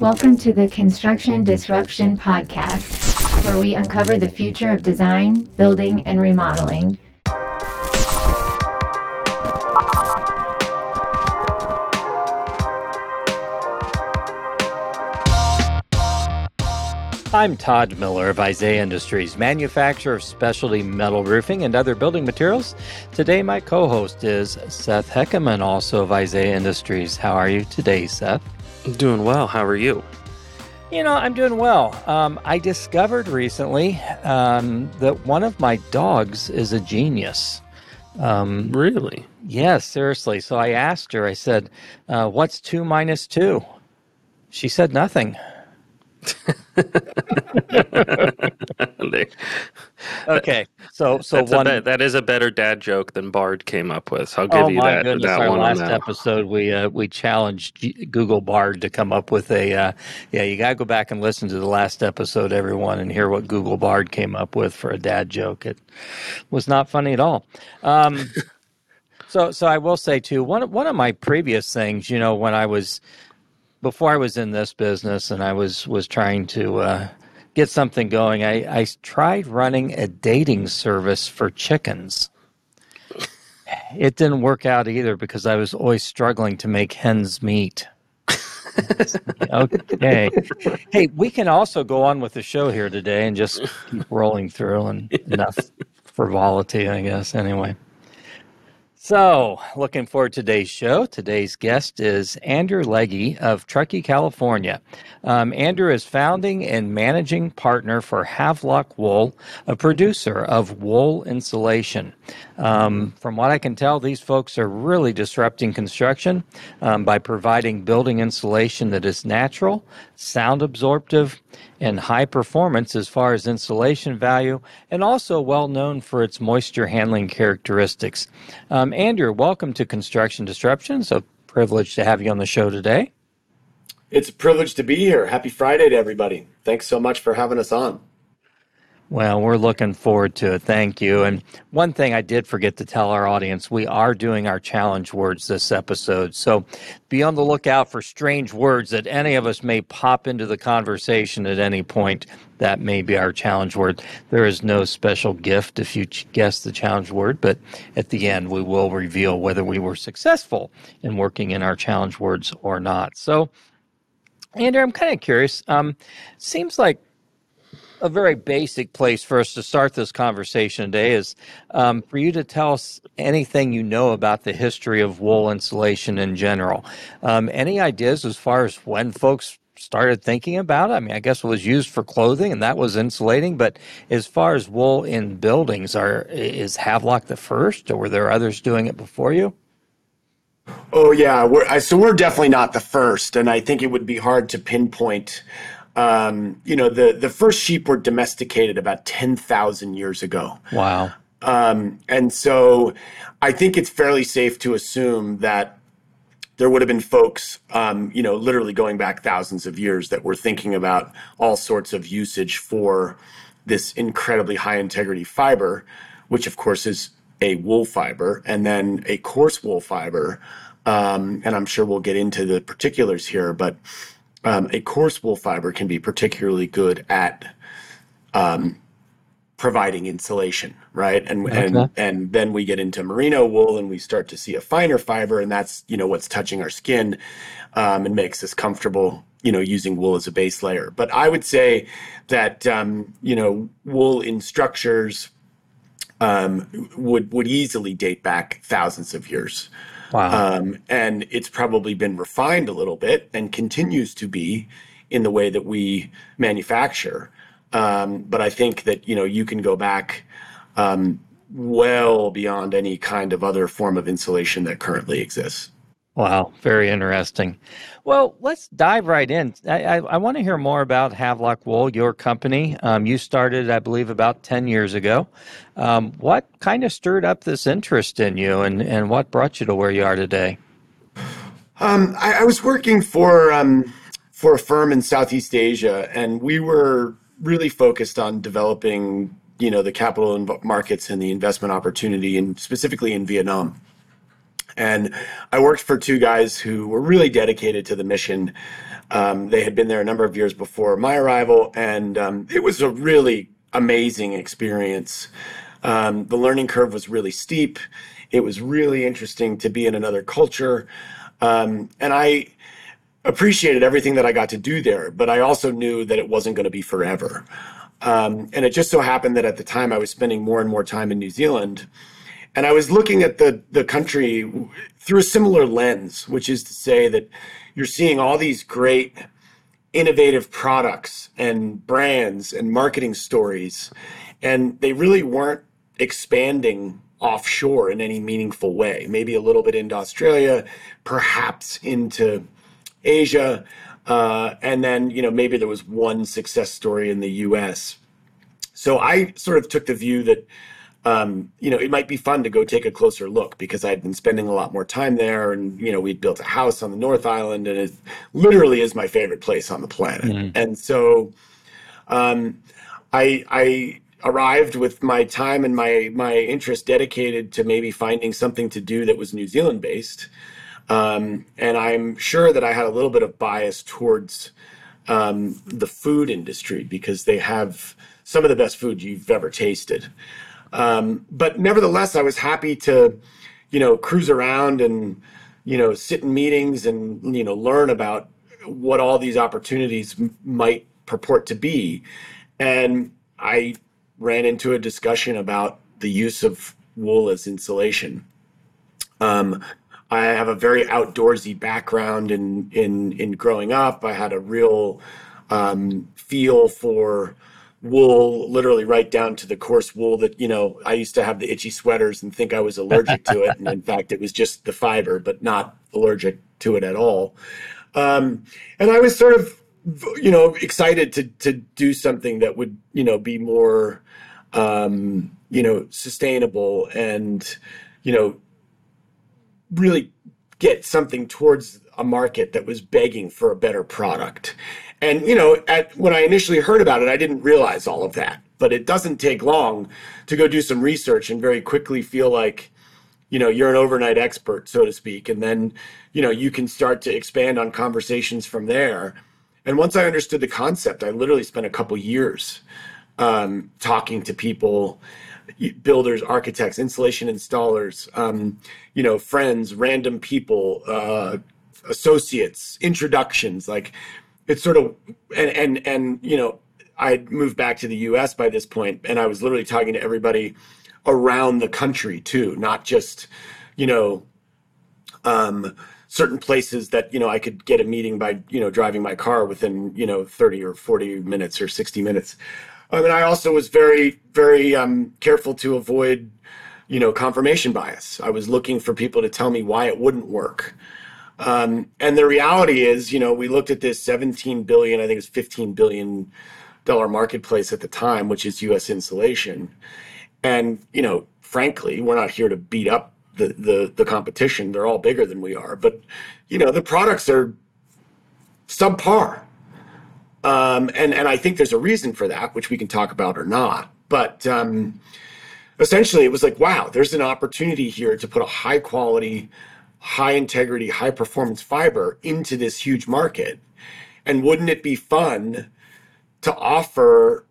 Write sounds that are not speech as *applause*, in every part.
Welcome to the Construction Disruption Podcast, where we uncover the future of design, building, and remodeling. I'm Todd Miller of Isaiah Industries, manufacturer of specialty metal roofing and other building materials. Today, my co host is Seth Heckeman, also of Isaiah Industries. How are you today, Seth? Doing well. How are you? You know, I'm doing well. Um, I discovered recently um, that one of my dogs is a genius. Um, really? Yes, yeah, seriously. So I asked her, I said, uh, What's two minus two? She said nothing. Okay, so so one be- that is a better dad joke than Bard came up with. I'll give oh you that. Goodness, that our one last on episode, we uh, we challenged G- Google Bard to come up with a. Uh, yeah, you gotta go back and listen to the last episode, everyone, and hear what Google Bard came up with for a dad joke. It was not funny at all. Um, *laughs* so so I will say too one one of my previous things, you know, when I was before I was in this business and I was was trying to uh, get something going, I, I tried running a dating service for chickens. It didn't work out either because I was always struggling to make hens meet. okay. Hey, we can also go on with the show here today and just keep rolling through and enough frivolity, I guess, anyway. So, looking forward to today's show. Today's guest is Andrew Legge of Truckee, California. Um, Andrew is founding and managing partner for Havelock Wool, a producer of wool insulation. Um, from what I can tell, these folks are really disrupting construction um, by providing building insulation that is natural, sound absorptive, and high performance as far as insulation value, and also well known for its moisture handling characteristics. Um, Andrew, welcome to Construction Disruption. It's a privilege to have you on the show today. It's a privilege to be here. Happy Friday to everybody. Thanks so much for having us on. Well, we're looking forward to it. Thank you. And one thing I did forget to tell our audience we are doing our challenge words this episode. So be on the lookout for strange words that any of us may pop into the conversation at any point. That may be our challenge word. There is no special gift if you guess the challenge word, but at the end, we will reveal whether we were successful in working in our challenge words or not. So, Andrew, I'm kind of curious. Um, seems like a very basic place for us to start this conversation today is um, for you to tell us anything you know about the history of wool insulation in general. Um, any ideas as far as when folks started thinking about it? I mean, I guess it was used for clothing and that was insulating, but as far as wool in buildings, are is Havelock the first, or were there others doing it before you? Oh yeah, we're, so we're definitely not the first, and I think it would be hard to pinpoint um, you know, the the first sheep were domesticated about ten thousand years ago. Wow. Um, and so, I think it's fairly safe to assume that there would have been folks, um, you know, literally going back thousands of years that were thinking about all sorts of usage for this incredibly high integrity fiber, which of course is a wool fiber, and then a coarse wool fiber. Um, and I'm sure we'll get into the particulars here, but um, a coarse wool fiber can be particularly good at um, providing insulation, right? And okay. and and then we get into merino wool, and we start to see a finer fiber, and that's you know what's touching our skin, um, and makes us comfortable, you know, using wool as a base layer. But I would say that um, you know wool in structures um, would would easily date back thousands of years. Wow. Um, and it's probably been refined a little bit and continues to be in the way that we manufacture. Um, but I think that you know you can go back um, well beyond any kind of other form of insulation that currently exists. Wow, very interesting. Well, let's dive right in. I, I, I want to hear more about Havelock Wool, your company. Um, you started, I believe, about 10 years ago. Um, what kind of stirred up this interest in you and, and what brought you to where you are today? Um, I, I, was working for, um, for a firm in Southeast Asia, and we were really focused on developing you know the capital markets and the investment opportunity and specifically in Vietnam. And I worked for two guys who were really dedicated to the mission Um, they had been there a number of years before my arrival, and um, it was a really amazing experience. Um, the learning curve was really steep. It was really interesting to be in another culture. Um, and I appreciated everything that I got to do there, but I also knew that it wasn't going to be forever. Um, and it just so happened that at the time I was spending more and more time in New Zealand. And I was looking at the, the country through a similar lens, which is to say that you're seeing all these great innovative products and brands and marketing stories, and they really weren't expanding offshore in any meaningful way. Maybe a little bit into Australia, perhaps into Asia, uh, and then you know maybe there was one success story in the U.S. So I sort of took the view that um, you know it might be fun to go take a closer look because I'd been spending a lot more time there, and you know we'd built a house on the North Island, and it literally is my favorite place on the planet. Mhm. And so um, I I arrived with my time and my my interest dedicated to maybe finding something to do that was New Zealand based. Um, and I'm sure that I had a little bit of bias towards um, the food industry because they have some of the best food you've ever tasted. Um, but nevertheless, I was happy to, you know, cruise around and, you know, sit in meetings and, you know, learn about what all these opportunities m- might purport to be. And I ran into a discussion about the use of wool as insulation. Um, I have a very outdoorsy background in in in growing up. I had a real um, feel for wool, literally right down to the coarse wool that you know. I used to have the itchy sweaters and think I was allergic to it, and in *laughs* fact, it was just the fiber, but not allergic to it at all. Um, and I was sort of, you know, excited to to do something that would you know be more, um, you know, sustainable and you know really get something towards a market that was begging for a better product. And you know, at when I initially heard about it, I didn't realize all of that. But it doesn't take long to go do some research and very quickly feel like you know you're an overnight expert so to speak and then you know you can start to expand on conversations from there and once i understood the concept i literally spent a couple years um, talking to people builders, architects, insulation installers, um, you know, friends, random people, uh, associates, introductions. Like it's sort of and and and you know, I'd moved back to the U.S. by this point, and I was literally talking to everybody around the country too, not just you know. Um, certain places that you know I could get a meeting by you know driving my car within you know 30 or 40 minutes or 60 minutes. I mean, I also was very, very um, careful to avoid, you know, confirmation bias. I was looking for people to tell me why it wouldn't work. Um, and the reality is, you know, we looked at this 17 billion, I think it's 15 billion dollar marketplace at the time, which is U.S. insulation. And you know, frankly, we're not here to beat up the the, the competition. They're all bigger than we are, but you know, the products are subpar. Um, and and I think there's a reason for that, which we can talk about or not. But um, essentially, it was like, wow, there's an opportunity here to put a high quality, high integrity, high performance fiber into this huge market. And wouldn't it be fun to offer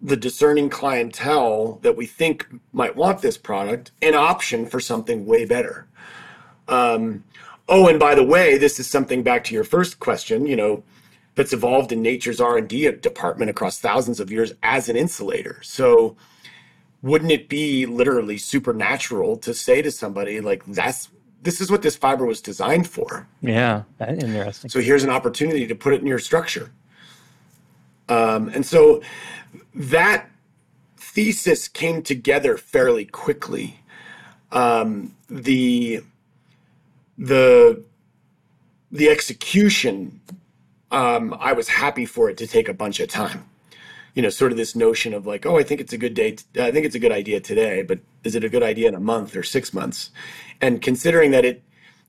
the discerning clientele that we think might want this product an option for something way better? Um, oh, and by the way, this is something back to your first question. You know that's evolved in nature's r&d department across thousands of years as an insulator so wouldn't it be literally supernatural to say to somebody like that's this is what this fiber was designed for Yeah, that interesting. so here's an opportunity to put it in your structure um, and so that thesis came together fairly quickly um, the the the execution um, I was happy for it to take a bunch of time. You know, sort of this notion of like, oh, I think it's a good day. T- I think it's a good idea today, but is it a good idea in a month or six months? And considering that it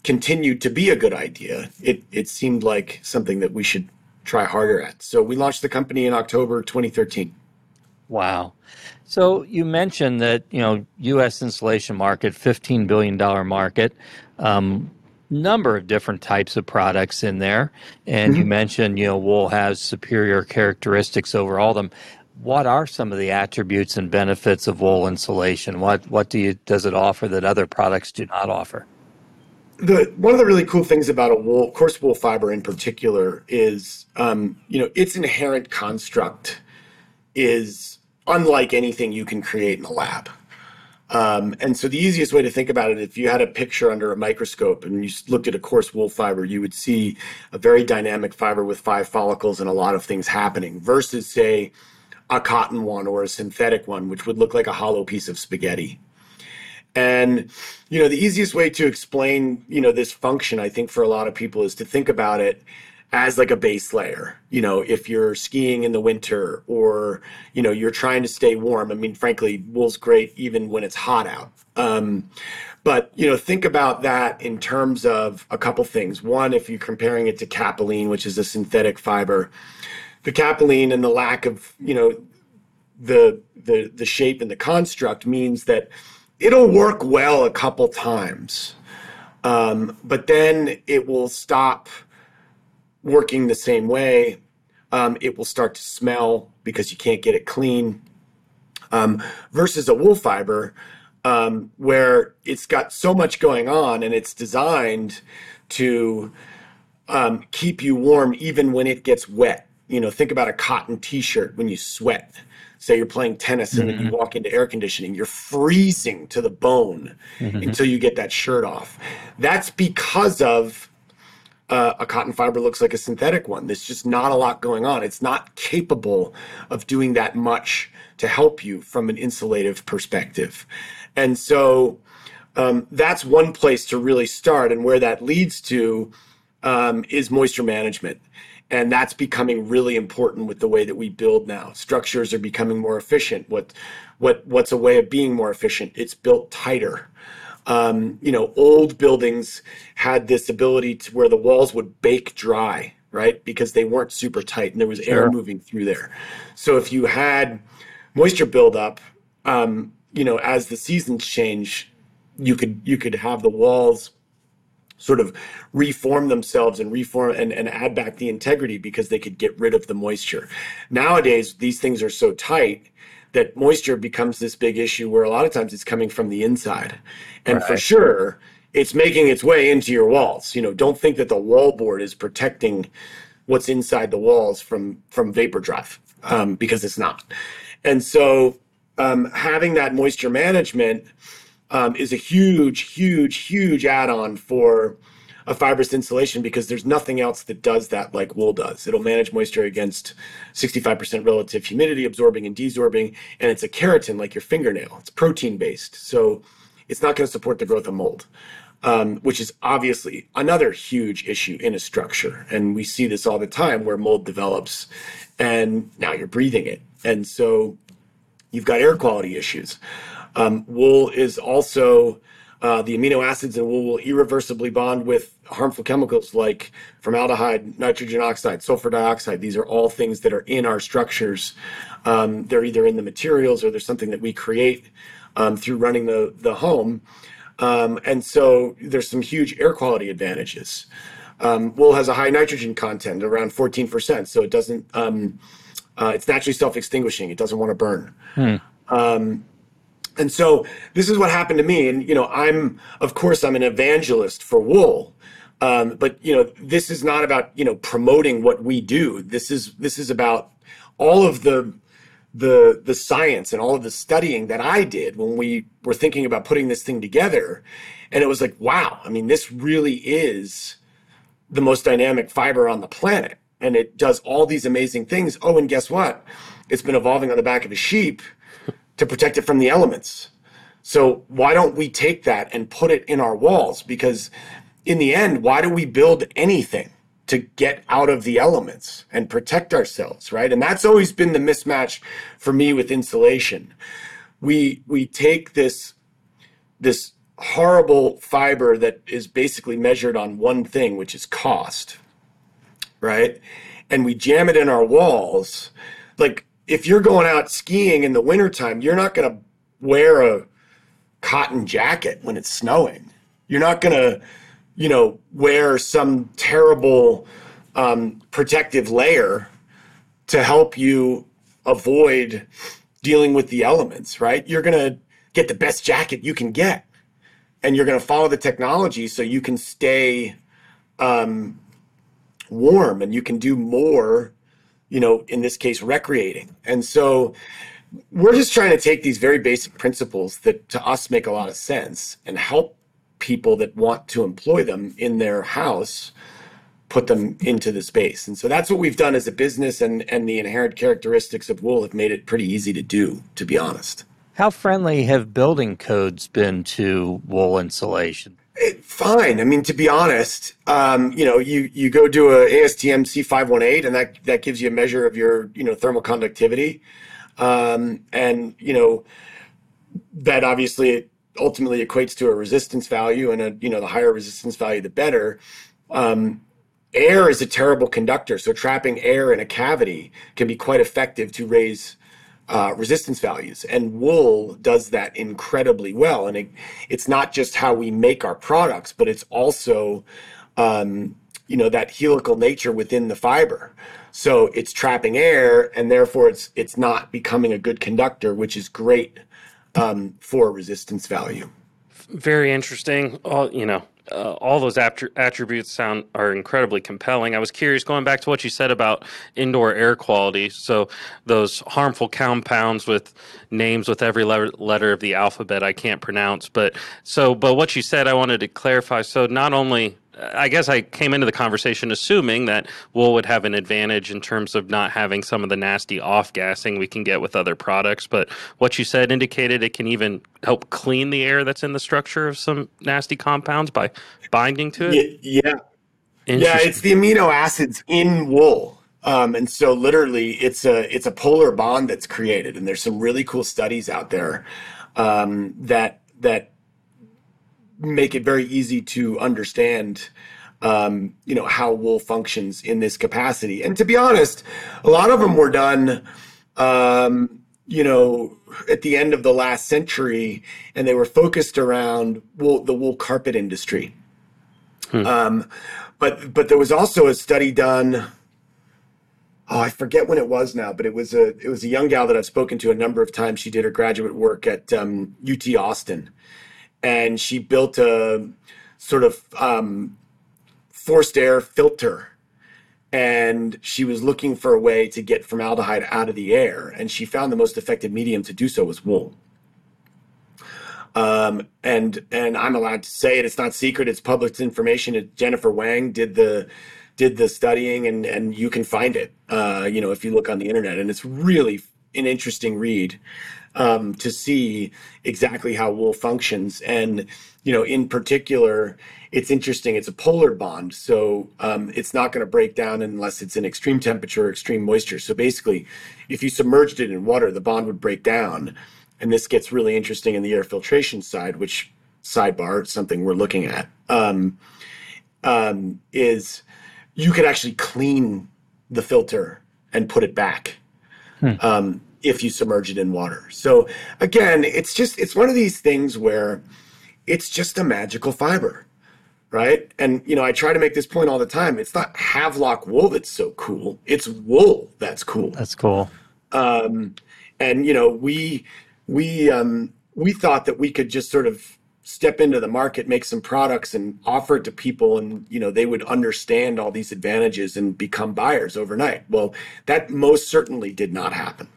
continued to be a good idea, it it seemed like something that we should try harder at. So we launched the company in October 2013. Wow. So you mentioned that you know U.S. insulation market, fifteen billion dollar market. Um, number of different types of products in there, and mm-hmm. you mentioned you know wool has superior characteristics over all of them. What are some of the attributes and benefits of wool insulation? What what do you does it offer that other products do not offer? The one of the really cool things about a wool, coarse wool fiber in particular, is um, you know its inherent construct is unlike anything you can create in a lab. Um, and so the easiest way to think about it, if you had a picture under a microscope and you looked at a coarse wool fiber, you would see a very dynamic fiber with five follicles and a lot of things happening versus say a cotton one or a synthetic one, which would look like a hollow piece of spaghetti. And, you know, the easiest way to explain, you know, this function, I think for a lot of people is to think about it as like a base layer. You know, if you're skiing in the winter or, you know, you're trying to stay warm. I mean, frankly, wool's great even when it's hot out. Um, but, you know, think about that in terms of a couple things. One, if you're comparing it to capilene, which is a synthetic fiber, the capilene and the lack of, you know, the the the shape and the construct means that it'll work well a couple times. Um, but then it will stop working the same way, um, it will start to smell because you can't get it clean. Um, versus a wool fiber, um, where it's got so much going on and it's designed to um, keep you warm even when it gets wet. You know, think about a cotton T-shirt when you sweat. Say you're playing tennis and mm-hmm. then you walk into air conditioning, you're freezing to the bone mm-hmm. until you get that shirt off. That's because of uh, a cotton fiber looks like a synthetic one. There's just not a lot going on. It's not capable of doing that much to help you from an insulative perspective. And so um, that's one place to really start. And where that leads to um, is moisture management. And that's becoming really important with the way that we build now. Structures are becoming more efficient. What, what, what's a way of being more efficient? It's built tighter um, you know, old buildings had this ability to where the walls would bake dry, right? Because they weren't super tight and there was air moving through there. So if you had moisture buildup, um, you know, as the seasons change, you could you could have the walls sort of reform themselves and reform and, and add back the integrity because they could get rid of the moisture. Nowadays, these things are so tight that moisture becomes this big issue where a lot of times it's coming from the inside. And right. for sure, it's making its way into your walls. You know, don't think that the wall board is protecting what's inside the walls from from vapor drive um, because it's not. And so um, having that moisture management um, is a huge, huge, huge add-on for a fibrous insulation because there's nothing else that does that like wool does. It'll manage moisture against 65% relative humidity, absorbing and desorbing, and it's a keratin like your fingernail. It's protein based, so it's not going to support the growth of mold. Um, which is obviously another huge issue in a structure. And we see this all the time where mold develops and now you're breathing it. And so you've got air quality issues. Um, wool is also uh, the amino acids in wool will irreversibly bond with harmful chemicals like formaldehyde, nitrogen oxide, sulfur dioxide. These are all things that are in our structures. Um, they're either in the materials or there's something that we create um, through running the, the home. Um, and so there's some huge air quality advantages. Um, wool has a high nitrogen content, around 14%, so it doesn't, um, uh, it's naturally self extinguishing. It doesn't want to burn. Hmm. And so this is what happened to me. And, you know, I'm, of course, I'm an evangelist for wool. Um, but, you know, this is not about, you know, promoting what we do. This is, this is about all of the, the, the science and all of the studying that I did when we were thinking about putting this thing together. And it was like, wow, I mean, this really is the most dynamic fiber on the planet. And it does all these amazing things. Oh, and guess what? It's been evolving on the back of a sheep to protect it from the elements. So why don't we take that and put it in our walls? Because in the end, why do we build anything? To get out of the elements and protect ourselves, right? And that's always been the mismatch for me with insulation. We we take this this horrible fiber that is basically measured on one thing, which is cost, right? And we jam it in our walls. Like if you're going out skiing in the wintertime, you're not going to wear a cotton jacket when it's snowing. You're not going to you know, wear some terrible um, protective layer to help you avoid dealing with the elements, right? You're going to get the best jacket you can get and you're going to follow the technology so you can stay um, warm and you can do more, you know, in this case, recreating. And so we're just trying to take these very basic principles that to us make a lot of sense and help people that want to employ them in their house put them into the space. And so that's what we've done as a business and and the inherent characteristics of wool have made it pretty easy to do, to be honest. How friendly have building codes been to wool insulation? It, fine. I mean, to be honest, um, you know, you you go do a ASTM C518, and that that gives you a measure of your you know thermal conductivity, um, and you know that obviously ultimately equates to a resistance value, and a you know the higher resistance value, the better. Um, air is a terrible conductor, so trapping air in a cavity can be quite effective to raise uh, resistance values. And wool does that incredibly well. And it, it's not just how we make our products, but it's also, um, you know, that helical nature within the fiber. So it's trapping air, and therefore it's it's not becoming a good conductor, which is great um, for resistance value. Very interesting. All you know, uh, all those attributes sound are incredibly compelling. I was curious, going back to what you said about indoor air quality. So those harmful compounds with names with every letter, letter of the alphabet I can't pronounce. But so, but what you said, I wanted to clarify. So not only I guess I came into the conversation assuming that wool would have an advantage in terms of not having some of the nasty off gassing we can get with other products. But what you said indicated it can even help clean the air that's in the structure of some nasty compounds by binding to it. Yeah. Yeah, it's the amino acids in wool. Um, and so literally it's a it's a polar bond that's created. And there's some really cool studies out there um, that that make it very easy to understand um, you know how wool functions in this capacity. And to be honest a lot of them were done um, you know at the end of the last century and they were focused around wool, the wool carpet industry. Hmm. um, but but there was also a study done oh i forget when it was now but it was a it was a young gal that i've spoken to a number of times. She did her graduate work at um, ut austin and she built a sort of um, forced air filter. And she was looking for a way to get formaldehyde out of the air and she found the most effective medium to do so was wool. Um, and and i'm allowed to say it it's not secret it's public information jennifer wang did the did the studying and and you can find it uh, you know if you look on the internet and it's really an interesting read um, to see exactly how wool functions. And, you know, in particular, it's interesting. It's a polar bond, so um, it's not going to break down unless it's in extreme temperature or extreme moisture. So basically, if you submerged it in water, the bond would break down. And this gets really interesting in the air filtration side, which sidebar, something we're looking at, um, um, is you could actually clean the filter and put it back. Hmm. Um, if you submerge it in water. So again, it's just it's one of these things where it's just a magical fiber, right? And you know, I try to make this point all the time. It's not Havelock wool that's so cool. It's wool that's cool. That's cool. Um, and you know, we we um, we thought that we could just sort of step into the market, make some products, and offer it to people, and you know, they would understand all these advantages and become buyers overnight. Well, that most certainly did not happen.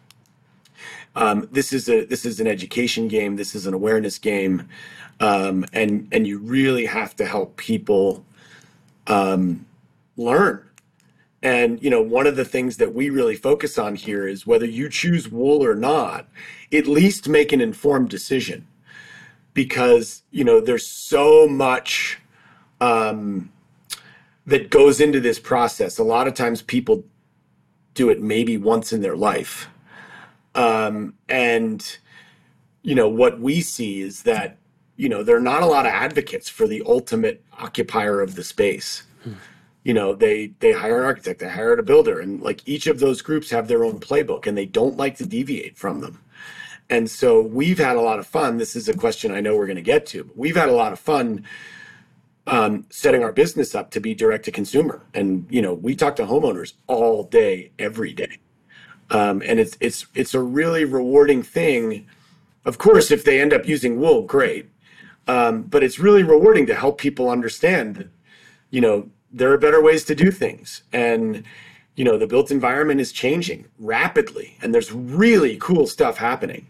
Um, this is a this is an education game. This is an awareness game, um, and and you really have to help people um, learn. And you know, one of the things that we really focus on here is whether you choose wool or not, at least make an informed decision, because you know there's so much um, that goes into this process. A lot of times, people do it maybe once in their life um, and you know what we see is that you know there are not a lot of advocates for the ultimate occupier of the space. Hmm. You know they they hire an architect, they hire a builder, and like each of those groups have their own playbook, and they don't like to deviate from them. And so we've had a lot of fun. This is a question I know we're going to get to. But we've had a lot of fun um, setting our business up to be direct to consumer. And you know, we talk to homeowners all day, every day, um, and it's it's it's a really rewarding thing. Of course, if they end up using wool, great. Um, but it's really rewarding to help people understand that, you know, there are better ways to do things, and you know, the built environment is changing rapidly, and there's really cool stuff happening.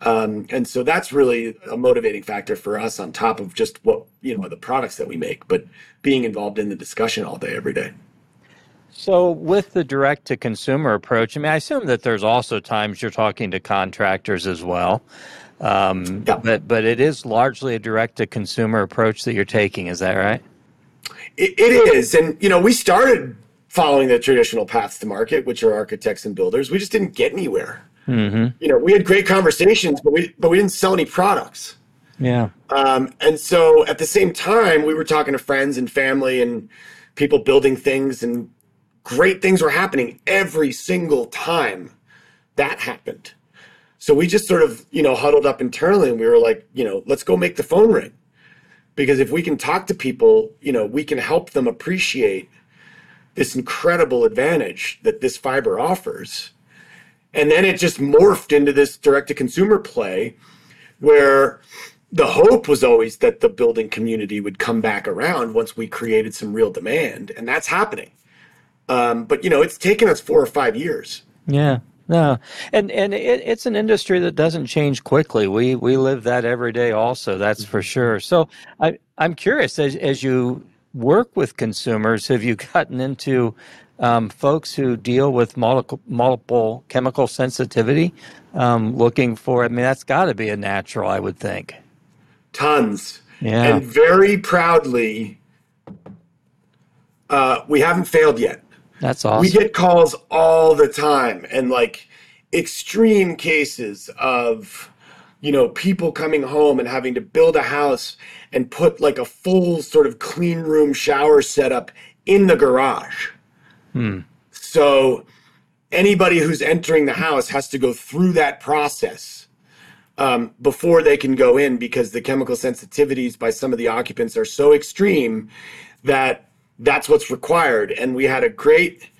Um, and so that's really a motivating factor for us on top of just what, you know, the products that we make, but being involved in the discussion all day, every day. So, with the direct to consumer approach, I mean, I assume that there's also times you're talking to contractors as well. Um, Yeah. but, but it is largely a direct to consumer approach that you're taking. Is that right? It, it is. And, you know, we started following the traditional paths to market, which are architects and builders. We just didn't get anywhere. Mm-hmm. You know, we had great conversations, but we, but we didn't sell any products. Yeah. Um, and so at the same time, we were talking to friends and family and people building things, and great things were happening every single time that happened. So we just sort of, you know, huddled up internally and we were like, you know, let's go make the phone ring. Because if we can talk to people, you know, we can help them appreciate this incredible advantage that this fiber offers. And then it just morphed into this direct to consumer play where the hope was always that the building community would come back around once we created some real demand, and that's happening. Um, but you know, it's taken us four or five years. Yeah. No, and and it, it's an industry that doesn't change quickly. We we live that every day, also. That's for sure. So I I'm curious as as you work with consumers, have you gotten into um, folks who deal with multiple multiple chemical sensitivity, um, looking for? I mean, that's got to be a natural, I would think. Tons. Yeah. And very proudly, uh, we haven't failed yet. That's awesome. We get calls all the time and like extreme cases of you know people coming home and having to build a house and put like a full sort of clean room shower setup in the garage. So anybody who's entering the house has to go through that process um, before they can go in because the chemical sensitivities by some of the occupants are so extreme that that's what's required. And we had a great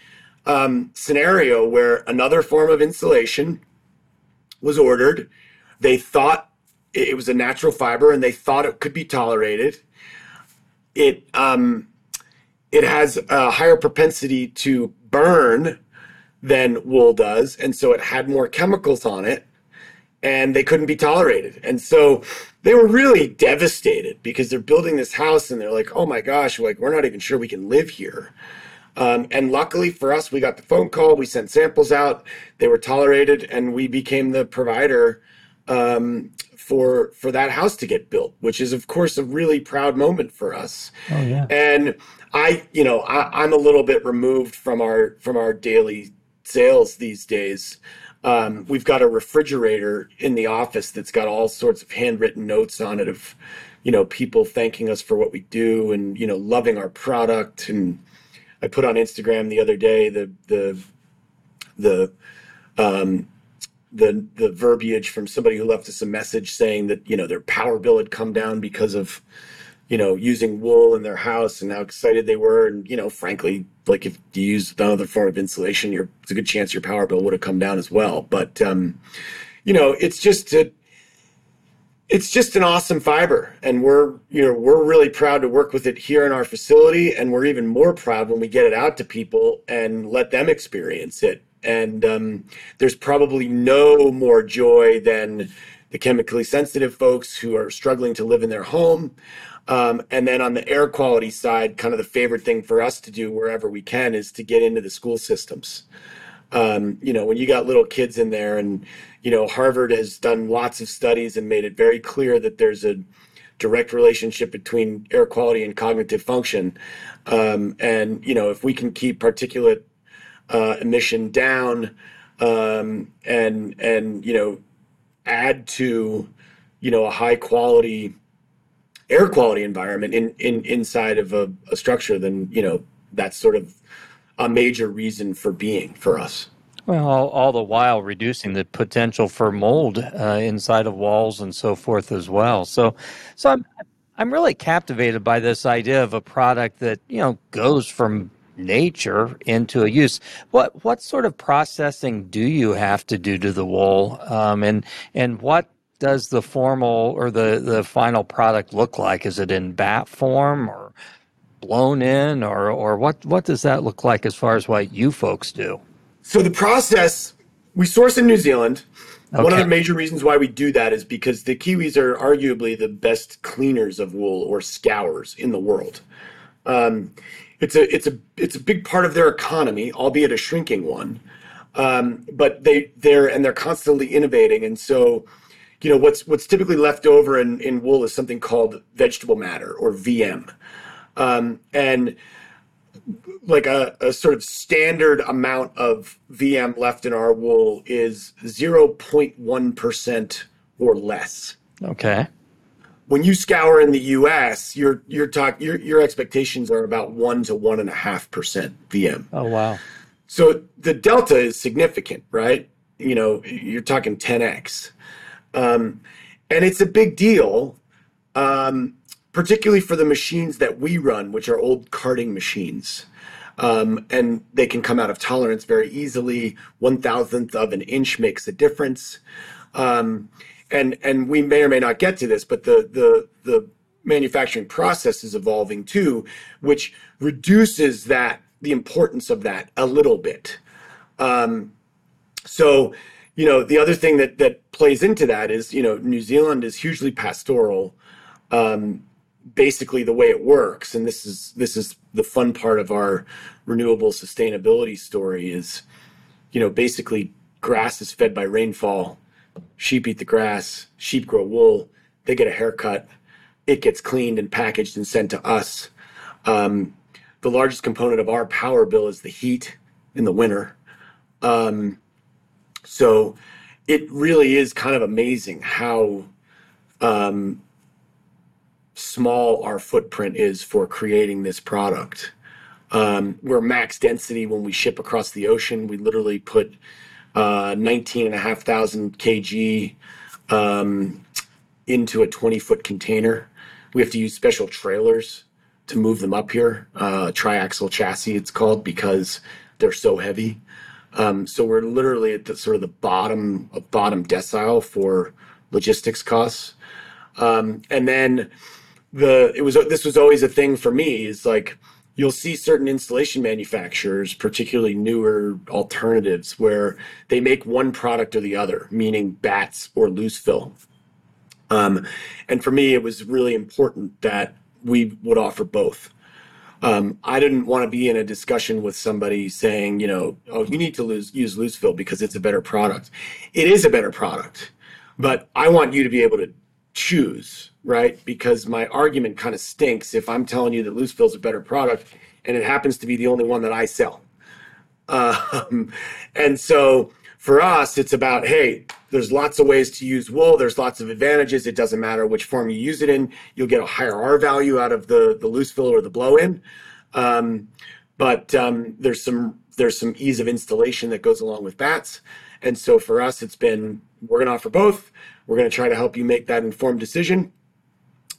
um, scenario where another form of insulation was ordered. They thought it was a natural fiber and they thought it could be tolerated. It um, it has a higher propensity to burn than wool does, and so it had more chemicals on it and they couldn't be tolerated. And so they were really devastated because they're building this house and they're like, oh my gosh, like we're not even sure we can live here. Um, and luckily for us, we got the phone call, we sent samples out, they were tolerated, and we became the provider um, for for that house to get built, which is of course a really proud moment for us. oh yeah. And I, you know, I, I'm a little bit removed from our from our daily sales these days. Um, we've got a refrigerator in the office that's got all sorts of handwritten notes on it of, you know, people thanking us for what we do and you know loving our product. And I put on Instagram the other day the the the um, the the verbiage from somebody who left us a message saying that you know their power bill had come down because of you know using wool in their house and how excited they were. And you know frankly like if you use another form of insulation you're it's a good chance your power bill would have come down as well. But um you know it's just a, it's just an awesome fiber. And we're you know we're really proud to work with it here in our facility. And we're even more proud when we get it out to people and let them experience it. And um, there's probably no more joy than the chemically sensitive folks who are struggling to live in their home um, and then on the air quality side kind of the favorite thing for us to do wherever we can is to get into the school systems um, you know, when you got little kids in there, and you know, Harvard has done lots of studies and made it very clear that there's a direct relationship between air quality and cognitive function. Um, and you know, if we can keep particulate uh, emission down, um, and and you know, add to you know a high quality air quality environment in, in inside of a, a structure, then you know that's sort of a major reason for being for us. Well, all, all the while reducing the potential for mold uh, inside of walls and so forth as well. So, so I'm I'm really captivated by this idea of a product that you know goes from nature into a use. What what sort of processing do you have to do to the wool, um, and and what does the formal or the the final product look like? Is it in batt form or blown in, or or what what does that look like as far as what you folks do? So the process we source in New Zealand. One of the major reasons why we do that is because the Kiwis are arguably the best cleaners of wool or scours in the world. Um, it's a it's a it's a big part of their economy, albeit a shrinking one. Um, but they they're and they're constantly innovating, and so you know what's what's typically left over in, in wool is something called vegetable matter or VM, um, and like a, a sort of standard amount of VM left in our wool is 0.1% or less. Okay. When you scour in the US, your your talk your your expectations are about one to one and a half percent VM. Oh wow. So the delta is significant, right? You know, you're talking 10x. Um, and it's a big deal, um, particularly for the machines that we run, which are old carding machines. Um, and they can come out of tolerance very easily. One thousandth of an inch makes a difference. Um, and and we may or may not get to this, but the the the manufacturing process is evolving too, which reduces that the importance of that a little bit. Um, so, you know, the other thing that that plays into that is, you know, New Zealand is hugely pastoral. Um, basically, the way it works, and this is this is the fun part of our renewable sustainability story is, you know, basically grass is fed by rainfall. Sheep eat the grass. Sheep grow wool. They get a haircut. It gets cleaned and packaged and sent to us. Um, the largest component of our power bill is the heat in the winter. Um, so it really is kind of amazing how um, small our footprint is for creating this product. Um, we're max density when we ship across the ocean. We literally put uh, 19,500 kg um, into a 20 foot container. We have to use special trailers to move them up here, uh, triaxle chassis, it's called, because they're so heavy. Um, so we're literally at the sort of the bottom of bottom decile for logistics costs. Um, and then the it was this was always a thing for me is like you'll see certain installation manufacturers, particularly newer alternatives, where they make one product or the other, meaning batts or loose fill. Um, and for me, it was really important that we would offer both. Um, I didn't want to be in a discussion with somebody saying, you know, oh, you need to lose, use loose fill because it's a better product. It is a better product, but I want you to be able to choose, right? Because my argument kind of stinks if I'm telling you that loose fill is a better product and it happens to be the only one that I sell. *laughs* Um, and so for us, it's about hey, there's lots of ways to use wool. There's lots of advantages. It doesn't matter which form you use it in. You'll get a higher R value out of the the loose fill or the blow in. Um, but um, there's some there's some ease of installation that goes along with batts. And so for us, it's been we're going to offer both. We're going to try to help you make that informed decision.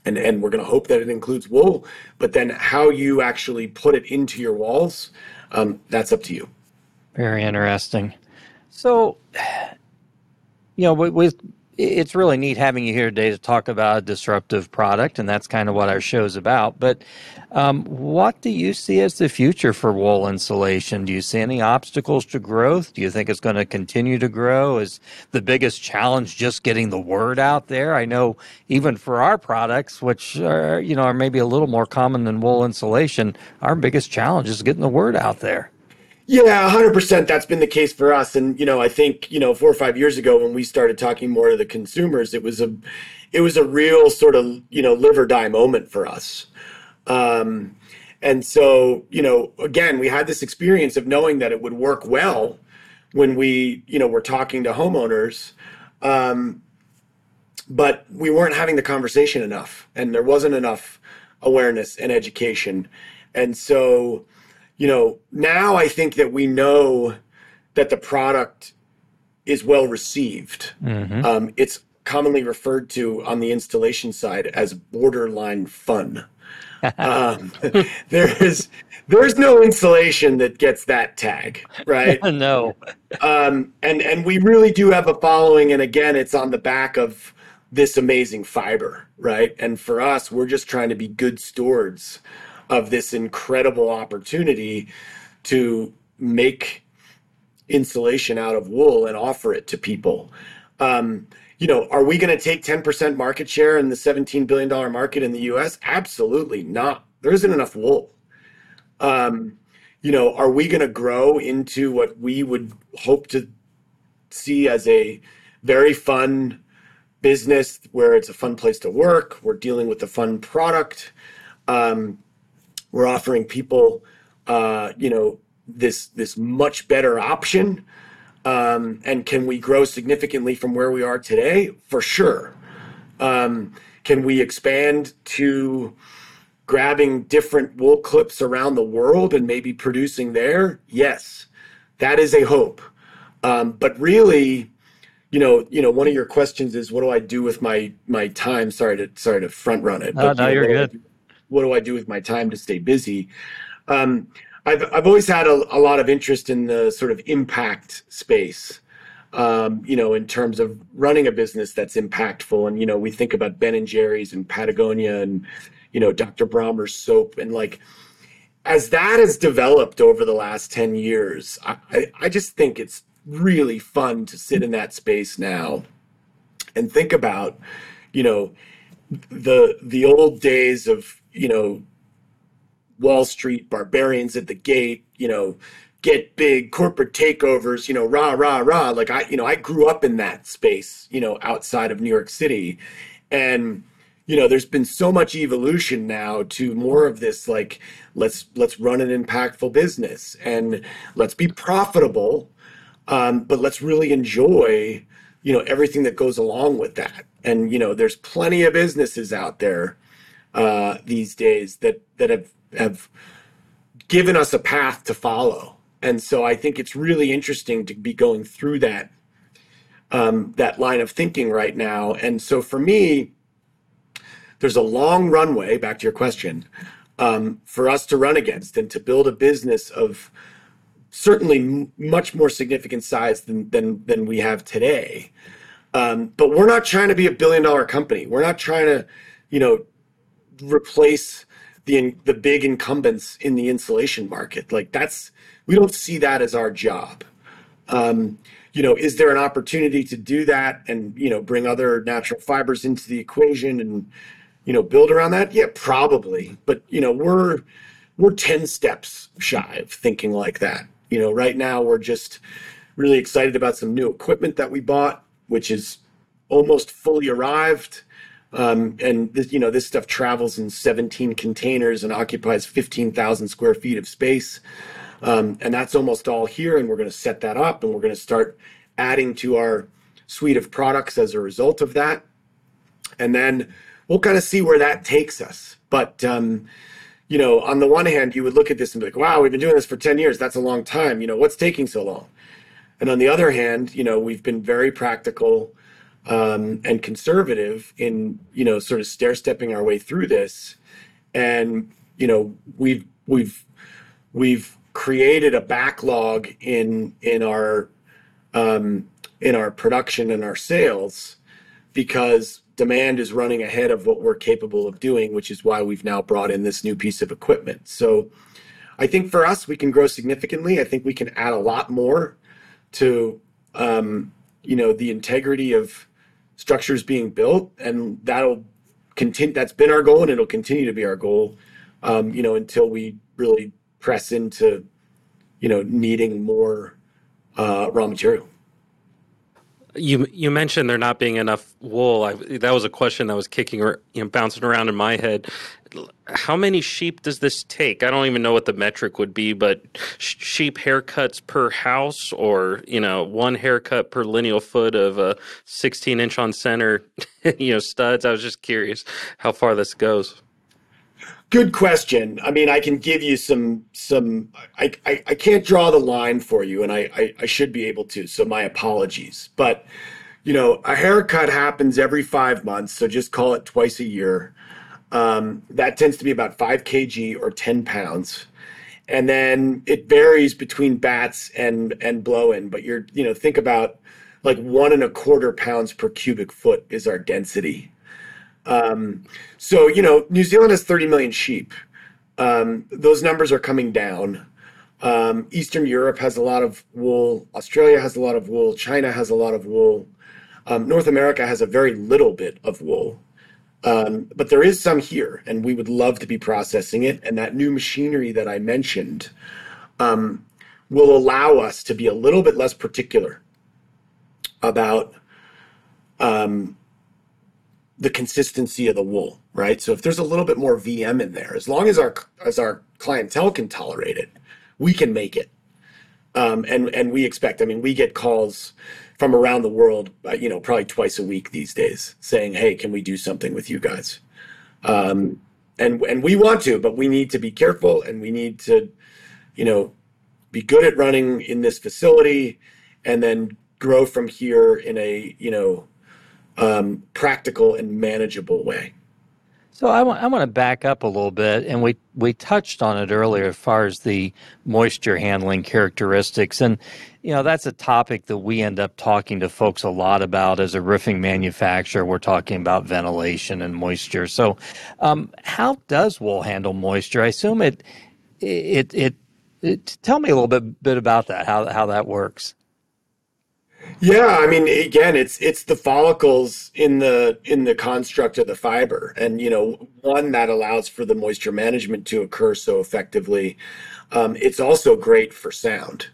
And, and we're going to hope that it includes wool, but then how you actually put it into your walls, um, that's up to you. Very interesting. So, you know, with, it's really neat having you here today to talk about a disruptive product, and that's kind of what our show's about. But um, what do you see as the future for wool insulation? Do you see any obstacles to growth? Do you think it's going to continue to grow? Is the biggest challenge just getting the word out there? I know even for our products, which are you know are maybe a little more common than wool insulation, our biggest challenge is getting the word out there. Yeah, 100%. That's been the case for us. And, you know, I think, you know, four or five years ago when we started talking more to the consumers, it was a, it was a real sort of, you know, live or die moment for us. Um, and so, you know, again, we had this experience of knowing that it would work well when we, you know, were talking to homeowners. Um, but we weren't having the conversation enough and there wasn't enough awareness and education. And so, you know, now I think that we know that the product is well received. Um, it's commonly referred to on the installation side as borderline fun. *laughs* um, *laughs* there is there's no installation that gets that tag, right? *laughs* no. Um, and and we really do have a following, and again, it's on the back of this amazing fiber, right? And for us, we're just trying to be good stewards of this incredible opportunity to make insulation out of wool and offer it to people. Um, you know, are we going to take 10% market share in the $17 billion market in the US? Absolutely not. There isn't enough wool. Um, you know, are we going to grow into what we would hope to see as a very fun business where it's a fun place to work? We're dealing with a fun product. Um, we're offering people, uh, you know, this this much better option um, and can we grow significantly from where we are today? For sure. Um, can we expand to grabbing different wool clips around the world and maybe producing there? Yes, that is a hope. Um, but really, you know, you know, one of your questions is, what do I do with my my time? Sorry to sorry to front run it. No, but, no, you know, you're what I good. What do I do with my time to stay busy? Um, I've I've always had a, a lot of interest in the sort of impact space. Um, you know, in terms of running a business that's impactful, and you know, we think about Ben and Jerry's and Patagonia, and you know, Dr. Bronner's soap, and like as that has developed over the last ten years, I, I, I just think it's really fun to sit in that space now and think about, you know, the the old days of you know Wall Street, barbarians at the gate, you know, get big corporate takeovers, you know, rah, rah, rah. Like I, you know, I grew up in that space, you know, outside of New York City. And, you know, there's been so much evolution now to more of this, like, let's let's run an impactful business and let's be profitable, um, but let's really enjoy, you know, everything that goes along with that. And, you know, there's plenty of businesses out there uh, these days that that have have given us a path to follow. And so I think it's really interesting to be going through that um, that line of thinking right now. And so for me, there's a long runway. Back to your question, um, for us to run against and to build a business of certainly m- much more significant size than than than we have today. Um, but we're not trying to be a billion dollar company. We're not trying to, you know, replace the the big incumbents in the insulation market. Like that's we don't see that as our job. Um, you know, is there an opportunity to do that and you know bring other natural fibers into the equation and you know build around that? Yeah, probably. But you know, we're we're 10 steps shy of thinking like that. You know, right now we're just really excited about some new equipment that we bought, which is almost fully arrived. Um, and this, you know, this stuff travels in 17 containers and occupies 15,000 square feet of space. Um, and that's almost all here. And we're going to set that up and we're going to start adding to our suite of products as a result of that. And then we'll kind of see where that takes us. But, um, you know, on the one hand, you would look at this and be like, wow, we've been doing this for 10 years. That's a long time. You know, what's taking so long? And on the other hand, you know, we've been very practical um, and conservative in, you know, sort of stair stepping our way through this. And, you know, we've, we've, we've created a backlog in, in our, um, in our production and our sales because demand is running ahead of what we're capable of doing, which is why we've now brought in this new piece of equipment. So I think for us, we can grow significantly. I think we can add a lot more to, um, you know, the integrity of structures being built, and that'll continue. That's been our goal, and it'll continue to be our goal, um, you know, until we really press into, you know, needing more uh, raw material. You you mentioned there not being enough wool. I, that was a question that was kicking or you know, bouncing around in my head. How many sheep does this take? I don't even know what the metric would be, but sh- sheep haircuts per house, or you know, one haircut per lineal foot of a 16 inch on center, *laughs* you know, studs. I was just curious how far this goes. Good question. I mean, I can give you some some. I I, I can't draw the line for you, and I, I I should be able to. So my apologies. But you know, a haircut happens every five months, so just call it twice a year. Um, that tends to be about five kg or 10 pounds. And then it varies between batts and and blow in, but you're, you know, think about like one and a quarter pounds per cubic foot is our density. Um, so, you know, New Zealand has 30 million sheep. Um, those numbers are coming down. Um, Eastern Europe has a lot of wool. Australia has a lot of wool. China has a lot of wool. Um, North America has a very little bit of wool. Um, but there is some here, and we would love to be processing it. And that new machinery that I mentioned um, will allow us to be a little bit less particular about um, the consistency of the wool, right? So if there's a little bit more VM in there, as long as our as our clientele can tolerate it, we can make it. Um, and and we expect. I mean, we get calls from around the world, uh, you know, probably twice a week these days, saying, "Hey, can we do something with you guys?" Um, and and we want to, but we need to be careful, and we need to, you know, be good at running in this facility, and then grow from here in a you know um, practical and manageable way. So I want I want to back up a little bit, and we we touched on it earlier as far as the moisture handling characteristics, and you know that's a topic that we end up talking to folks a lot about as a roofing manufacturer. We're talking about ventilation and moisture. So, um, how does wool handle moisture? I assume it it it. it tell me a little bit bit about that. How how that works. Yeah, I mean, again, it's it's the follicles in the in the construct of the fiber, and you know, one that allows for the moisture management to occur so effectively. Um, it's also great for sound,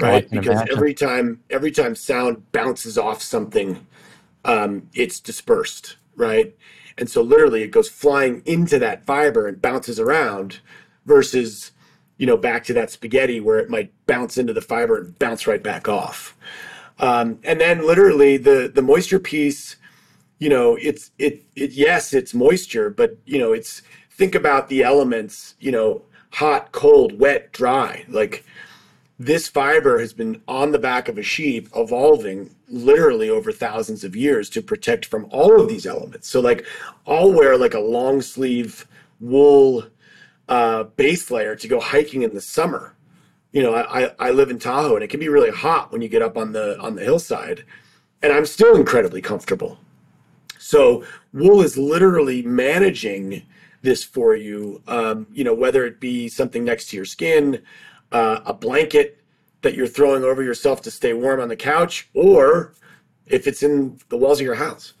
right? Because imagine. every time every time sound bounces off something, um, it's dispersed, right? And so literally, it goes flying into that fiber and bounces around, versus you know back to that spaghetti where it might bounce into the fiber and bounce right back off. Um, and then literally the the moisture piece, you know, it's it it yes, it's moisture, but you know, it's think about the elements, you know, hot, cold, wet, dry. Like this fiber has been on the back of a sheep evolving literally over thousands of years to protect from all of these elements. So like I'll wear like a long sleeve wool uh, base layer to go hiking in the summer you know, I, I live in Tahoe and it can be really hot when you get up on the on the hillside, and I'm still incredibly comfortable. So wool is literally managing this for you. Um, you know, whether it be something next to your skin, uh, a blanket that you're throwing over yourself to stay warm on the couch, or if it's in the walls of your house.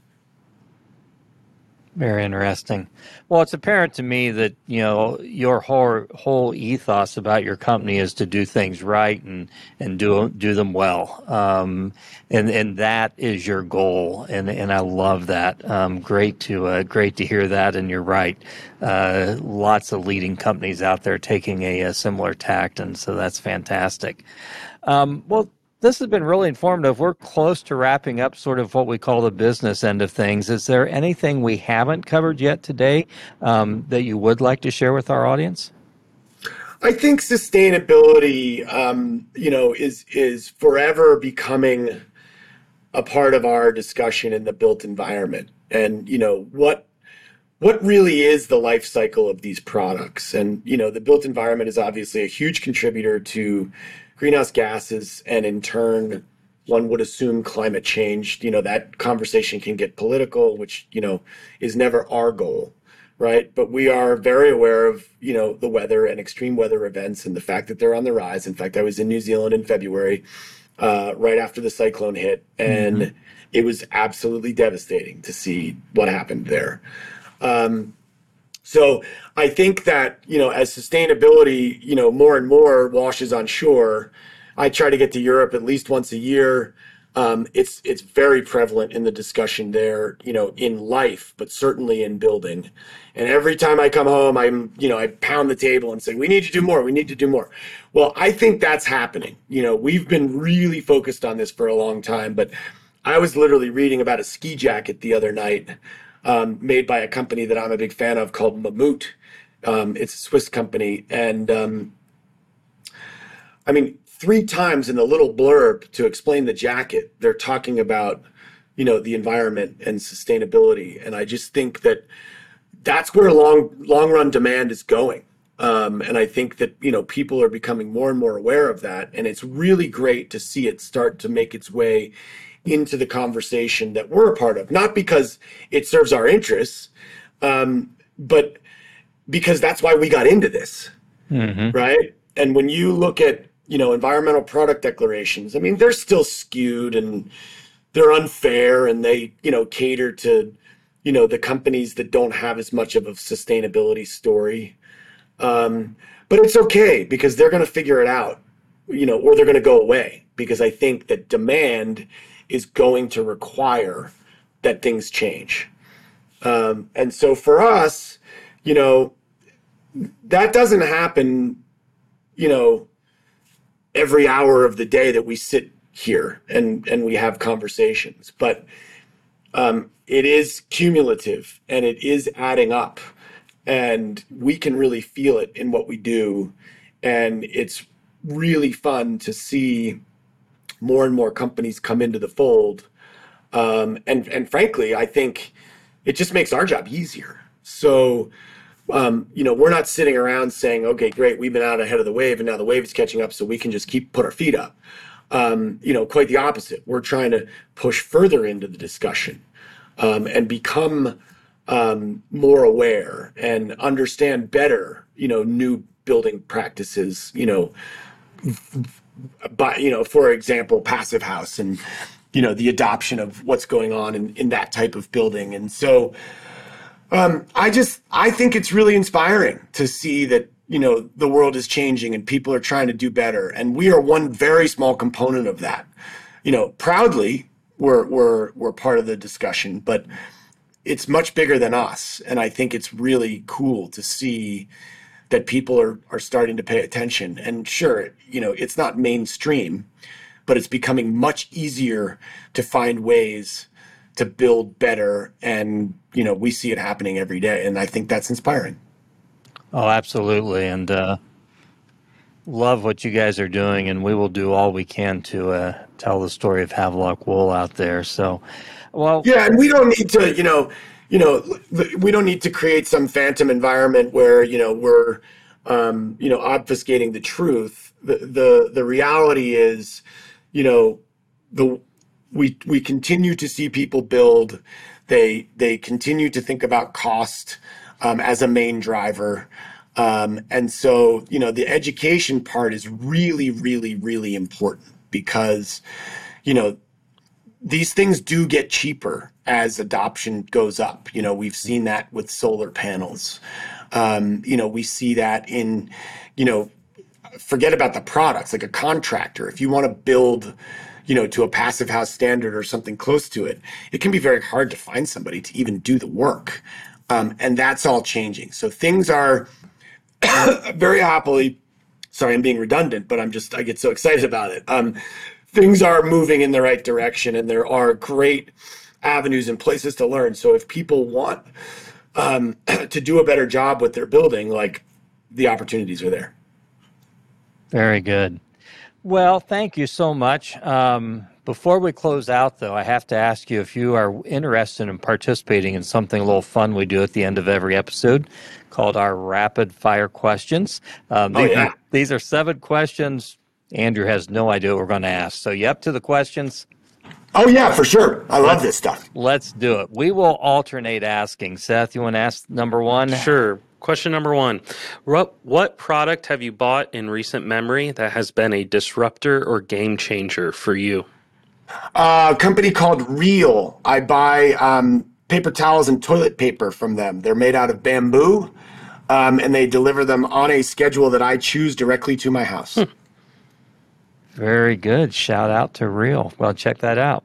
Very interesting. Well, it's apparent to me that you know your whole whole ethos about your company is to do things right and and do do them well, um, and and that is your goal, and and I love that. Um, great to uh, great to hear that, and you're right. Uh, lots of leading companies out there taking a, a similar tact, and so that's fantastic. Um, well, this has been really informative. We're close to wrapping up sort of what we call the business end of things. Is there anything we haven't covered yet today um, that you would like to share with our audience? I think sustainability, um, you know, is is forever becoming a part of our discussion in the built environment. And you know what what really is the life cycle of these products? And you know, the built environment is obviously a huge contributor to greenhouse gases and in turn one would assume climate change you know that conversation can get political which you know is never our goal right? But we are very aware of you know the weather and extreme weather events and the fact that they're on the rise. In fact i was in new zealand in february uh, right after the cyclone hit and mm-hmm. it was absolutely devastating to see what happened there. Um, so I think that, you know, as sustainability, you know, more and more washes on shore, I try to get to Europe at least once a year. Um, it's it's very prevalent in the discussion there, you know, in life, but certainly in building. And every time I come home, I'm, you know, I pound the table and say, "We need to do more. We need to do more." Well, I think that's happening. You know, we've been really focused on this for a long time, but I was literally reading about a ski jacket the other night um, made by a company that I'm a big fan of called Mammut. Um, it's a Swiss company. And um, I mean, three times in the little blurb to explain the jacket, they're talking about you know, the environment and sustainability. And I just think that that's where long long run demand is going. Um, and I think that you know people are becoming more and more aware of that, and it's really great to see it start to make its way into the conversation that we're a part of. Not because it serves our interests, um, but because that's why we got into this, right? And when you look at you know environmental product declarations, I mean they're still skewed and they're unfair, and they you know cater to you know the companies that don't have as much of a sustainability story um, but it's okay because they're going to figure it out you know or they're going to go away because i think that demand is going to require that things change. Um, and so for us you know that doesn't happen you know every hour of the day that we sit here and and we have conversations. But um, it is cumulative and it is adding up. And we can really feel it in what we do. And it's really fun to see more and more companies come into the fold. Um, and and frankly i think it just makes our job easier. So um, you know we're not sitting around saying okay great we've been out ahead of the wave and now the wave is catching up so we can just keep put our feet up. Um, you know quite the opposite. We're trying to push further into the discussion um, and become um, more aware and understand better, you know, new building practices, you know, by, you know, for example, passive house and, you know, the adoption of what's going on in, in that type of building. And so um, I just, I think it's really inspiring to see that, you know, the world is changing and people are trying to do better. And we are one very small component of that. You know, proudly, we're, we're, we're part of the discussion, but it's much bigger than us. And I think it's really cool to see that people are, are starting to pay attention. And sure, you know, it's not mainstream, but it's becoming much easier to find ways to build better. And, you know, we see it happening every day. And I think that's inspiring. Oh, absolutely. And uh, love what you guys are doing. And we will do all we can to uh, tell the story of Havelock Wool out there. So, well, Yeah, and we don't need to, you know, you know, we don't need to create some phantom environment where you know we're, um, you know, obfuscating the truth. The the the reality is, you know, the we we continue to see people build. They they continue to think about cost um, as a main driver. Um, and so, you know, the education part is really, really, really important because, you know, these things do get cheaper as adoption goes up. You know, we've seen that with solar panels. Um, you know, we see that in, you know, forget about the products, like a contractor. If you want to build, you know, to a passive house standard or something close to it, it can be very hard to find somebody to even do the work. Um, and that's all changing. So things are *coughs* very happily, sorry, I'm being redundant, but I'm just, I get so excited about it. Um, things are moving in the right direction and there are great avenues and places to learn. So if people want um, *clears throat* to do a better job with their building, like the opportunities are there. Very good. Well, thank you so much. Um, before we close out, though, I have to ask you if you are interested in participating in something a little fun we do at the end of every episode called our rapid fire questions. Um, Oh, these, yeah. are, these are seven questions. Andrew has no idea what we're going to ask. So, you up to the questions? Oh yeah, for sure. I love this stuff. Let's do it. We will alternate asking. Seth, you want to ask number one? Sure. Question number one what, what product have you bought in recent memory that has been a disruptor or game changer for you? Uh, a company called Reel. I buy um, paper towels and toilet paper from them. They're made out of bamboo, um, and they deliver them on a schedule that I choose directly to my house. Very good. Shout out to Reel. Well, check that out.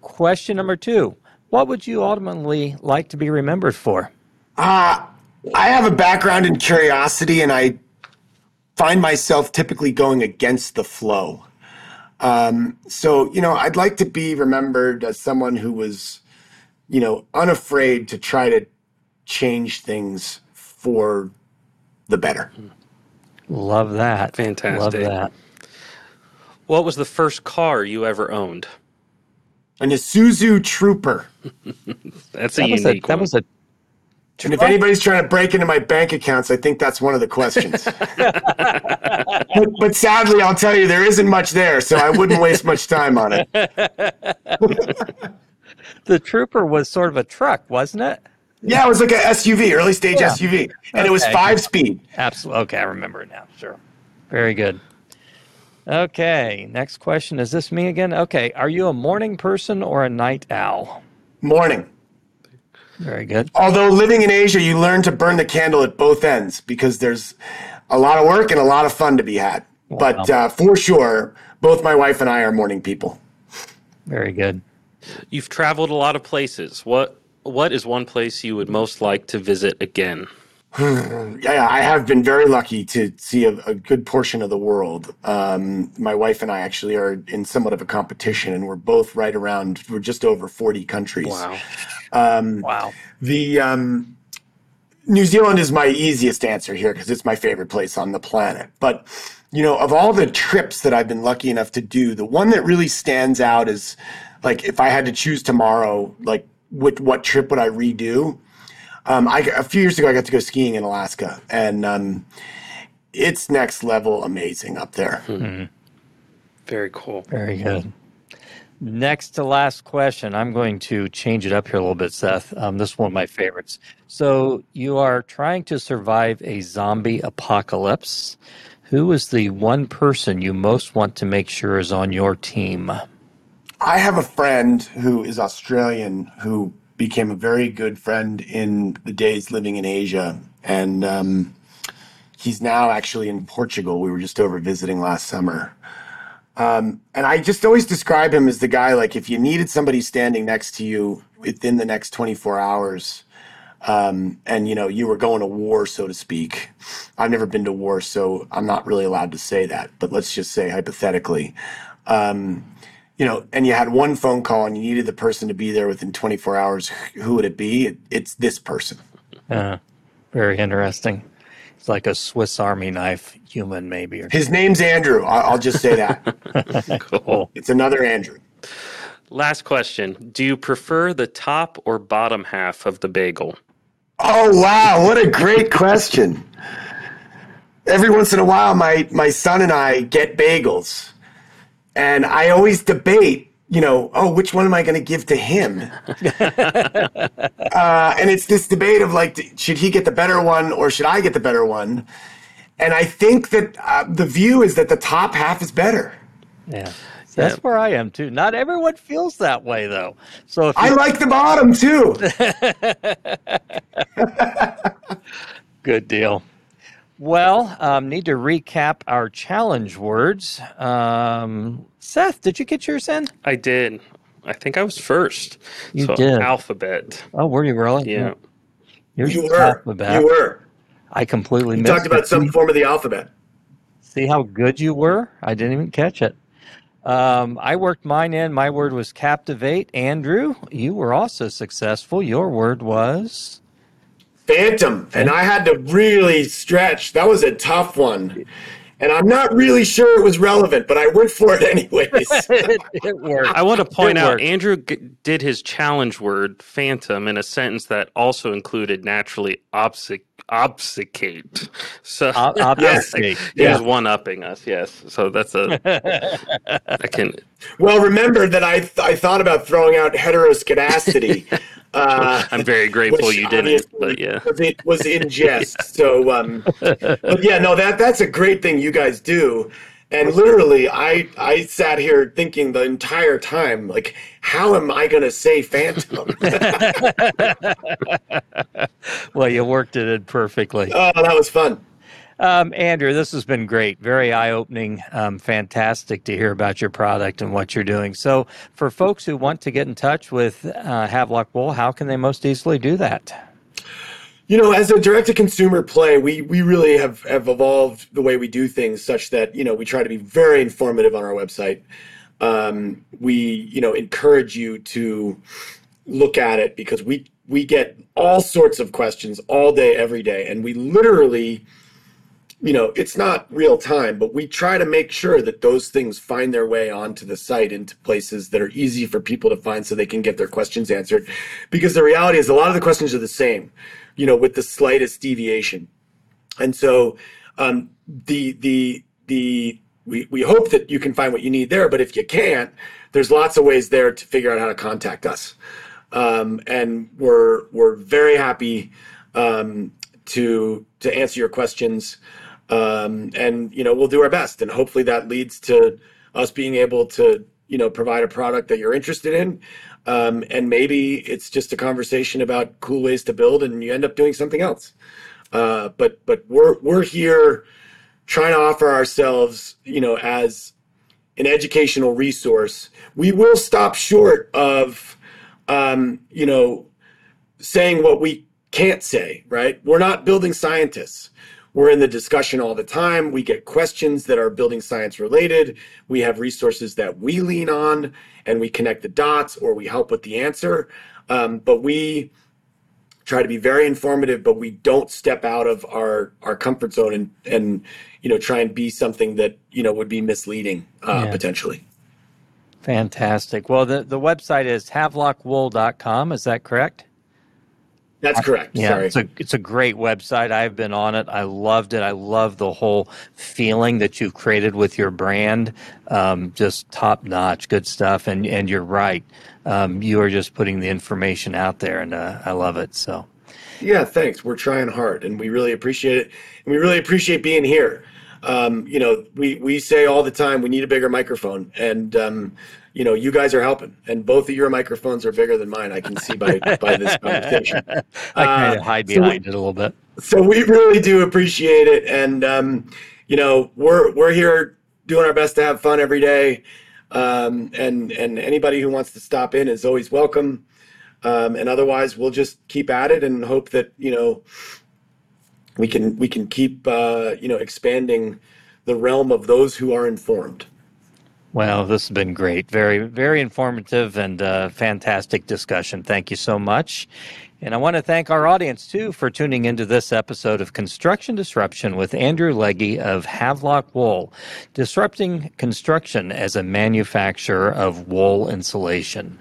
Question number two What would you ultimately like to be remembered for? Uh, I have a background in curiosity, and I find myself typically going against the flow. Um, so, you know, I'd like to be remembered as someone who was, you know, unafraid to try to change things for the better. Love that. Fantastic. Love Fantastic. that. What was the first car you ever owned? An Isuzu Trooper. *laughs* That's a That was a, unique that one. was a And if anybody's trying to break into my bank accounts, I think that's one of the questions. *laughs* but, but sadly, I'll tell you, there isn't much there, so I wouldn't waste much time on it. *laughs* the trooper was sort of a truck, wasn't it? Yeah, it was like a SUV, early stage Yeah. SUV, and it was five speed. Absolutely. Okay, I remember it now. Sure. Very good. Okay, next question. Is this me again? Okay, are you a morning person or a night owl? Morning. Very good. Although living in Asia, you learn to burn the candle at both ends because there's a lot of work and a lot of fun to be had. But uh, for sure, both my wife and I are morning people. Very good. You've traveled a lot of places. What what is one place you would most like to visit again? *sighs* Yeah, I have been very lucky to see a, a good portion of the world. Um, my wife and I actually are in somewhat of a competition, and we're both right around. We're just over forty countries. Wow. Wow. The um, New Zealand is my easiest answer here because it's my favorite place on the planet. But you know, of all the trips that I've been lucky enough to do, the one that really stands out is like if I had to choose tomorrow, like what what trip would I redo? Um, I a few years ago I got to go skiing in Alaska, and um, it's next level amazing up there. Very cool. Very good. Next to last question. I'm going to change it up here a little bit, Seth. Um, this is one of my favorites. So, you are trying to survive a zombie apocalypse. Who is the one person you most want to make sure is on your team? I have a friend who is Australian who became a very good friend in the days living in Asia. And um, he's now actually in Portugal. We were just over visiting last summer. Um, and I just always describe him as the guy like if you needed somebody standing next to you within the next 24 hours, um, and you know you were going to war, so to speak. I've never been to war, so I'm not really allowed to say that. But let's just say hypothetically, um, you know, and you had one phone call and you needed the person to be there within 24 hours. Who would it be? It, it's this person. Uh, very interesting. It's like a Swiss Army knife human, maybe. Or His name's Andrew. I'll, I'll just say that. *laughs* cool. it's another Andrew. Last question. Do you prefer the top or bottom half of the bagel? Oh wow, what a great question. Every once in a while my my son and I get bagels. And I always debate, you know, oh, which one am I going to give to him? *laughs* uh, and it's this debate of like, should he get the better one or should I get the better one? And I think that uh, the view is that the top half is better. Yeah. That's where I am too. Not everyone feels that way though. So if I like the bottom too. *laughs* *laughs* good deal. Well, um, need to recap our challenge words. Um, Seth, did you get yours in? I did. I think I was first. You so did. Alphabet. Oh, were you really? Yeah. Yours You were. alphabet. You were. I completely missed. You missed talked about it. some form of the alphabet. See how good you were? I didn't even catch it. Um, I worked mine in. My word was captivate. Andrew, you were also successful. Your word was. Phantom. And I had to really stretch. That was a tough one. And I'm not really sure it was relevant, but I went for it anyways. it, *laughs* it worked. I want to point It out worked. Andrew g- did his challenge word phantom in a sentence that also included naturally obfusc- obfuscate. So Ob- obfuscate. he *laughs* Yeah. was one upping us. Yes. So that's a *laughs* I can well, remember that I, th- I thought about throwing out heteroskedasticity. Uh, I'm very grateful you didn't, but yeah. was in, was in *laughs* jest. So, um, but yeah, no, that that's a great thing you guys do. And literally, I I sat here thinking the entire time, like, how am I going to say phantom? *laughs* *laughs* Well, you worked it in perfectly. oh, that was fun. Um, Andrew, this has been great. Very eye opening. Um, fantastic to hear about your product and what you're doing. So, for folks who want to get in touch with uh, Havelock Wool, how can they most easily do that? You know, as a direct to consumer play, we we really have have evolved the way we do things such that you know we try to be very informative on our website. Um, we you know encourage you to look at it because we we get all sorts of questions all day every day, and we literally you know, it's not real time, but we try to make sure that those things find their way onto the site into places that are easy for people to find so they can get their questions answered. Because the reality is a lot of the questions are the same, you know, with the slightest deviation. And so um, the the the we, we hope that you can find what you need there, but if you can't, there's lots of ways there to figure out how to contact us. Um, and we're we're very happy um, to to answer your questions um, and you know we'll do our best. And hopefully that leads to us being able to you know provide a product that you're interested in. Um, and maybe it's just a conversation about cool ways to build and you end up doing something else. Uh, but but we're we're here trying to offer ourselves you know as an educational resource. We will stop short of um, you know saying what we can't say right? We're not building scientists we're in the discussion all the time. We get questions that are building science related. We have resources that we lean on and we connect the dots or we help with the answer. Um, but we try to be very informative, but we don't step out of our, our comfort zone and, and, you know, try and be something that, you know, would be misleading uh, Yeah. potentially. Fantastic. Well, the, the website is havelockwool.com. Is that correct? That's correct. Yeah, Sorry. it's a it's a great website. I've been on it. I loved it. I love the whole feeling that you've created with your brand. Um, just top notch, good stuff. And and you're right. Um, you are just putting the information out there, and uh, I love it. So Yeah, thanks. We're trying hard, and we really appreciate it. And we really appreciate being here. Um, you know, we we say all the time we need a bigger microphone, and um, you know, you guys are helping. And both of your microphones are bigger than mine. I can see by by this *laughs* conversation. I kind Uh, of hide so- behind it a little bit. So we really do appreciate it, and um, you know, we're we're here doing our best to have fun every day. Um, and and anybody who wants to stop in is always welcome. Um, and otherwise, we'll just keep at it and hope that you know we can we can keep uh, you know expanding the realm of those who are informed. Well, this has been great. Very, very informative and uh, fantastic discussion. Thank you so much. And I want to thank our audience too for tuning into this episode of Construction Disruption with Andrew Legge of Havelock Wool, disrupting construction as a manufacturer of wool insulation.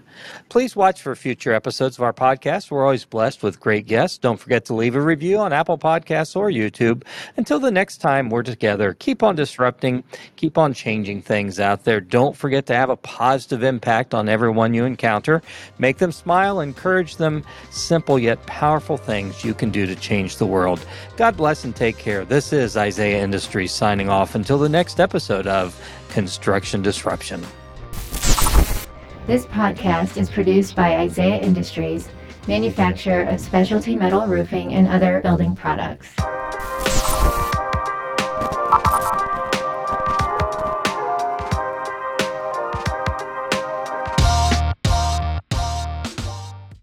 Please watch for future episodes of our podcast. We're always blessed with great guests. Don't forget to leave a review on Apple Podcasts or YouTube. Until the next time we're together, keep on disrupting, keep on changing things out there. Don't forget to have a positive impact on everyone you encounter. Make them smile, encourage them. Simple yet powerful things you can do to change the world. God bless and take care. This is Isaiah Industries signing off until the next episode of Construction Disruption. This podcast is produced by Isaiah Industries, manufacturer of specialty metal roofing and other building products.